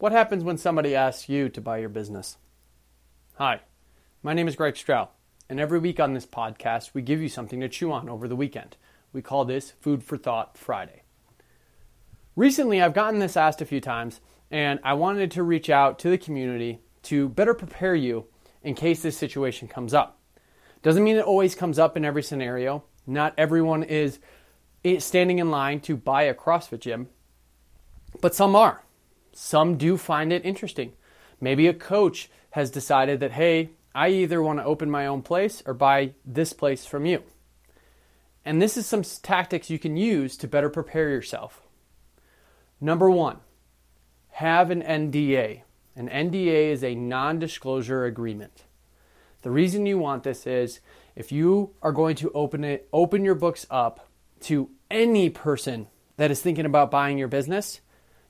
What happens when somebody asks you to buy your business? Hi, my name is Greg Stroud, and every week on this podcast, we give you something to chew on over the weekend. We call this Food for Thought Friday. Recently, I've gotten this asked a few times, and I wanted to reach out to the community to better prepare you in case this situation comes up. Doesn't mean it always comes up in every scenario. Not everyone is eh, standing in line to buy a CrossFit gym, but some are. Some do find it interesting. Maybe a coach has decided that, hey, I either want to open my own place or buy this place from you. And this is some tactics you can use to better prepare yourself. Number one, have an NDA. An NDA is a non disclosure agreement. The reason you want this is if you are going to open it, open your books up to any person that is thinking about buying your business,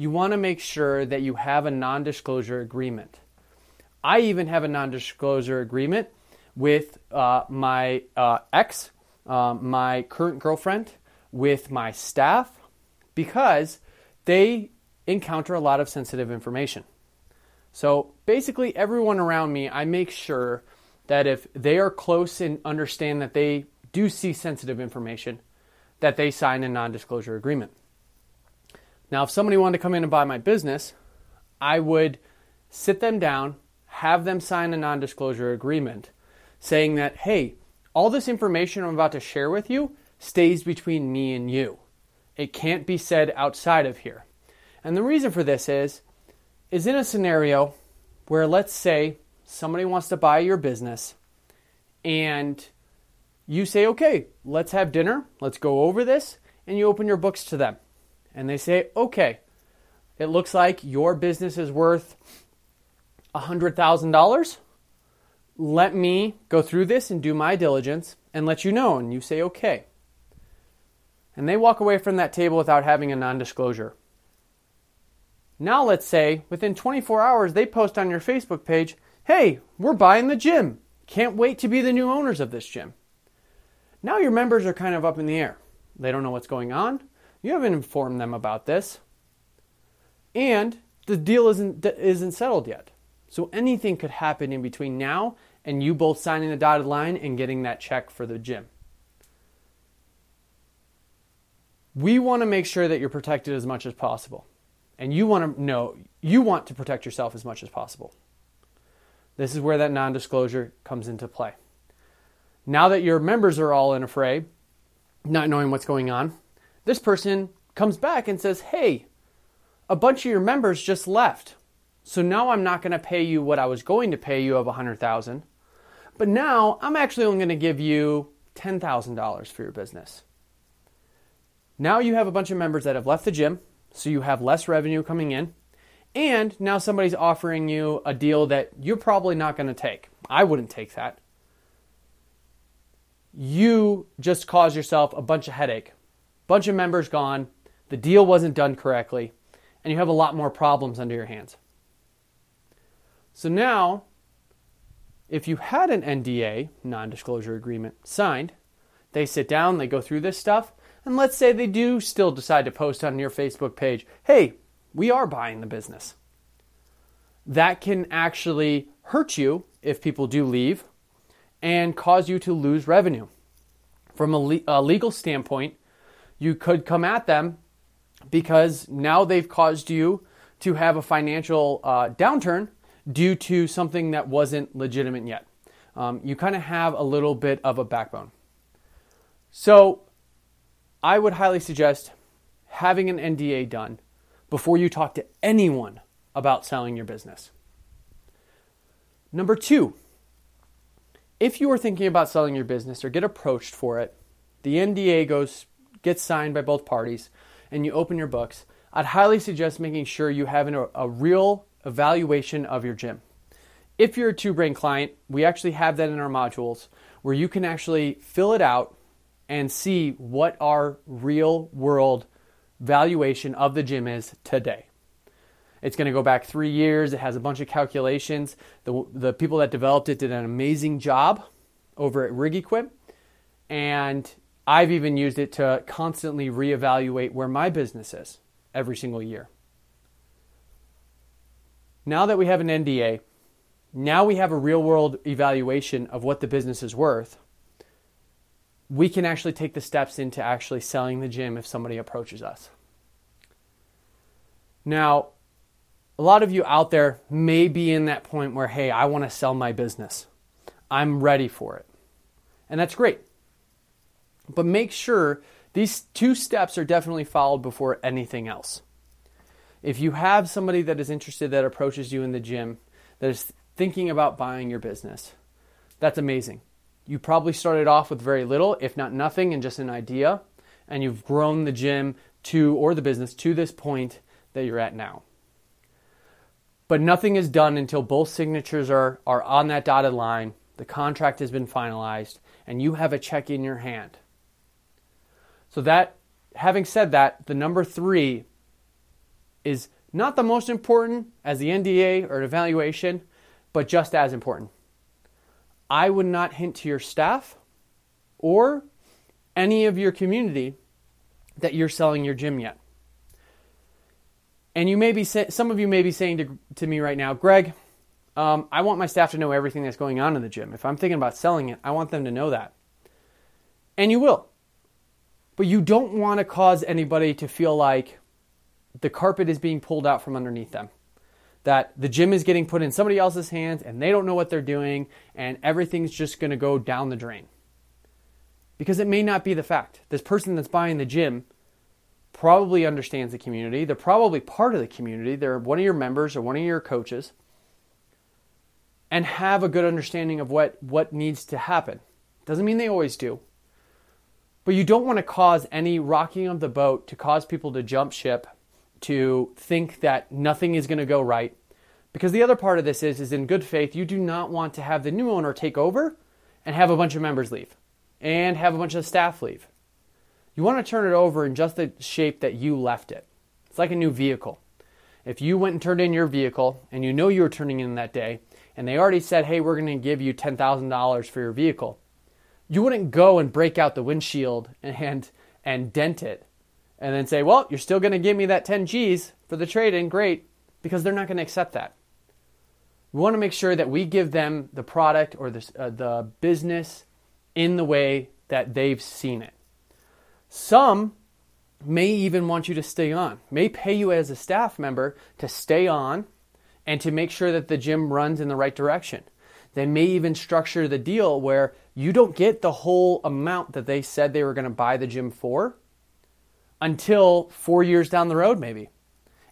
you want to make sure that you have a non disclosure agreement. I even have a non disclosure agreement with uh, my uh, ex, um, my current girlfriend, with my staff, because they encounter a lot of sensitive information. So basically, everyone around me, I make sure that if they are close and understand that they do see sensitive information, that they sign a non disclosure agreement. Now, if somebody wanted to come in and buy my business, I would sit them down, have them sign a non disclosure agreement saying that, hey, all this information I'm about to share with you stays between me and you. It can't be said outside of here. And the reason for this is, is in a scenario where let's say somebody wants to buy your business and you say, okay, let's have dinner, let's go over this, and you open your books to them and they say, okay, it looks like your business is worth $100,000. Let me go through this and do my diligence and let you know. And you say, okay. And they walk away from that table without having a non disclosure. Now, let's say within 24 hours, they post on your Facebook page, hey, we're buying the gym. Can't wait to be the new owners of this gym. Now your members are kind of up in the air. They don't know what's going on. You haven't informed them about this. And the deal isn't, isn't settled yet. So anything could happen in between now and you both signing the dotted line and getting that check for the gym. We want to make sure that you're protected as much as possible. And you want to know, you want to protect yourself as much as possible. This is where that non disclosure comes into play. Now that your members are all in a fray, not knowing what's going on, this person comes back and says, Hey, a bunch of your members just left. So now I'm not going to pay you what I was going to pay you of 100,000. But now I'm actually only going to give you $10,000 for your business. Now you have a bunch of members that have left the gym, so you have less revenue coming in. And now somebody's offering you a deal that you're probably not going to take. I wouldn't take that. You just caused yourself a bunch of headache bunch of members gone, the deal wasn't done correctly, and you have a lot more problems under your hands. So now, if you had an NDA, non disclosure agreement, signed, they sit down, they go through this stuff, and let's say they do still decide to post on your Facebook page, hey, we are buying the business. That can actually hurt you if people do leave and cause you to lose revenue. From a, le- a legal standpoint, you could come at them because now they've caused you to have a financial uh, downturn due to something that wasn't legitimate yet. Um, you kind of have a little bit of a backbone. So I would highly suggest having an NDA done before you talk to anyone about selling your business. Number two, if you are thinking about selling your business or get approached for it, the NDA goes gets signed by both parties, and you open your books, I'd highly suggest making sure you have an, a real evaluation of your gym. If you're a two brain client, we actually have that in our modules where you can actually fill it out and see what our real world valuation of the gym is today. It's going to go back three years. It has a bunch of calculations. The, the people that developed it did an amazing job over at Rig Equip. And I've even used it to constantly reevaluate where my business is every single year. now that we have an NDA, now we have a real world evaluation of what the business is worth. We can actually take the steps into actually selling the gym if somebody approaches us. Now, a lot of you out there may be in that point where, hey, I want to sell my business. I'm ready for it. And that's great. But make sure these two steps are definitely followed before anything else. If you have somebody that is interested that approaches you in the gym, that is thinking about buying your business, that's amazing. You probably started off with very little, if not nothing, and just an idea, and you've grown the gym to, or the business to this point that you're at now. But nothing is done until both signatures are, are on that dotted line, the contract has been finalized, and you have a check in your hand. So that having said that, the number 3 is not the most important as the NDA or an evaluation, but just as important. I would not hint to your staff or any of your community that you're selling your gym yet. And you may be some of you may be saying to, to me right now, Greg, um, I want my staff to know everything that's going on in the gym. If I'm thinking about selling it, I want them to know that. And you will. But you don't want to cause anybody to feel like the carpet is being pulled out from underneath them. That the gym is getting put in somebody else's hands and they don't know what they're doing and everything's just going to go down the drain. Because it may not be the fact. This person that's buying the gym probably understands the community. They're probably part of the community. They're one of your members or one of your coaches and have a good understanding of what, what needs to happen. Doesn't mean they always do. But you don't want to cause any rocking of the boat to cause people to jump ship, to think that nothing is going to go right. Because the other part of this is, is in good faith, you do not want to have the new owner take over and have a bunch of members leave and have a bunch of staff leave. You want to turn it over in just the shape that you left it. It's like a new vehicle. If you went and turned in your vehicle and you know you were turning in that day, and they already said, hey, we're going to give you $10,000 for your vehicle, you wouldn't go and break out the windshield and, and dent it and then say, well, you're still going to give me that 10 G's for the trade in, great, because they're not going to accept that. We want to make sure that we give them the product or the, uh, the business in the way that they've seen it. Some may even want you to stay on, may pay you as a staff member to stay on and to make sure that the gym runs in the right direction. They may even structure the deal where you don't get the whole amount that they said they were going to buy the gym for until four years down the road, maybe.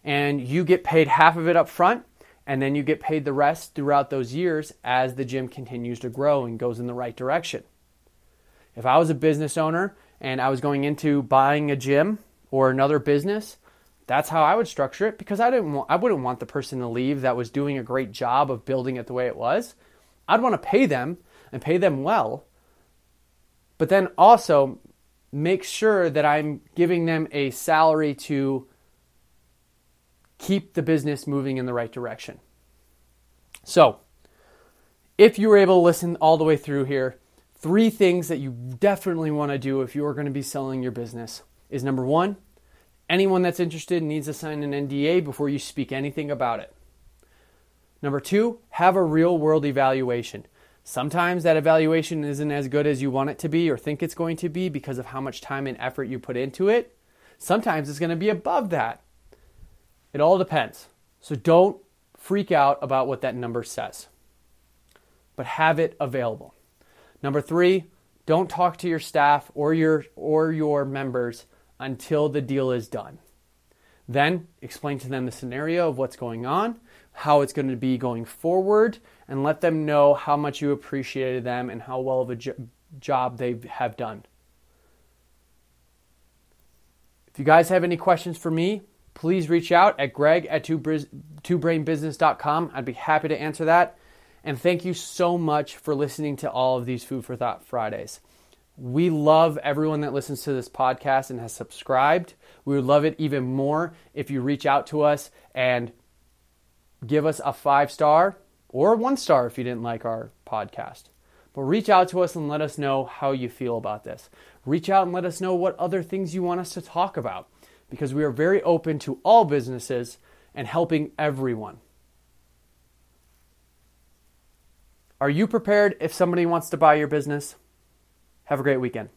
And you get paid half of it up front, and then you get paid the rest throughout those years as the gym continues to grow and goes in the right direction. If I was a business owner and I was going into buying a gym or another business, that's how I would structure it because I didn't want, I wouldn't want the person to leave that was doing a great job of building it the way it was. I'd want to pay them and pay them well. But then also make sure that I'm giving them a salary to keep the business moving in the right direction. So, if you were able to listen all the way through here, three things that you definitely want to do if you are going to be selling your business is number one, anyone that's interested needs to sign an NDA before you speak anything about it. Number two, have a real world evaluation. Sometimes that evaluation isn't as good as you want it to be or think it's going to be because of how much time and effort you put into it. Sometimes it's going to be above that. It all depends. So don't freak out about what that number says, but have it available. Number three, don't talk to your staff or your, or your members until the deal is done. Then explain to them the scenario of what's going on, how it's going to be going forward, and let them know how much you appreciated them and how well of a jo- job they have done. If you guys have any questions for me, please reach out at greg at twobrainbusiness.com. I'd be happy to answer that. And thank you so much for listening to all of these Food for Thought Fridays. We love everyone that listens to this podcast and has subscribed. We would love it even more if you reach out to us and give us a five star or one star if you didn't like our podcast. But reach out to us and let us know how you feel about this. Reach out and let us know what other things you want us to talk about because we are very open to all businesses and helping everyone. Are you prepared if somebody wants to buy your business? Have a great weekend.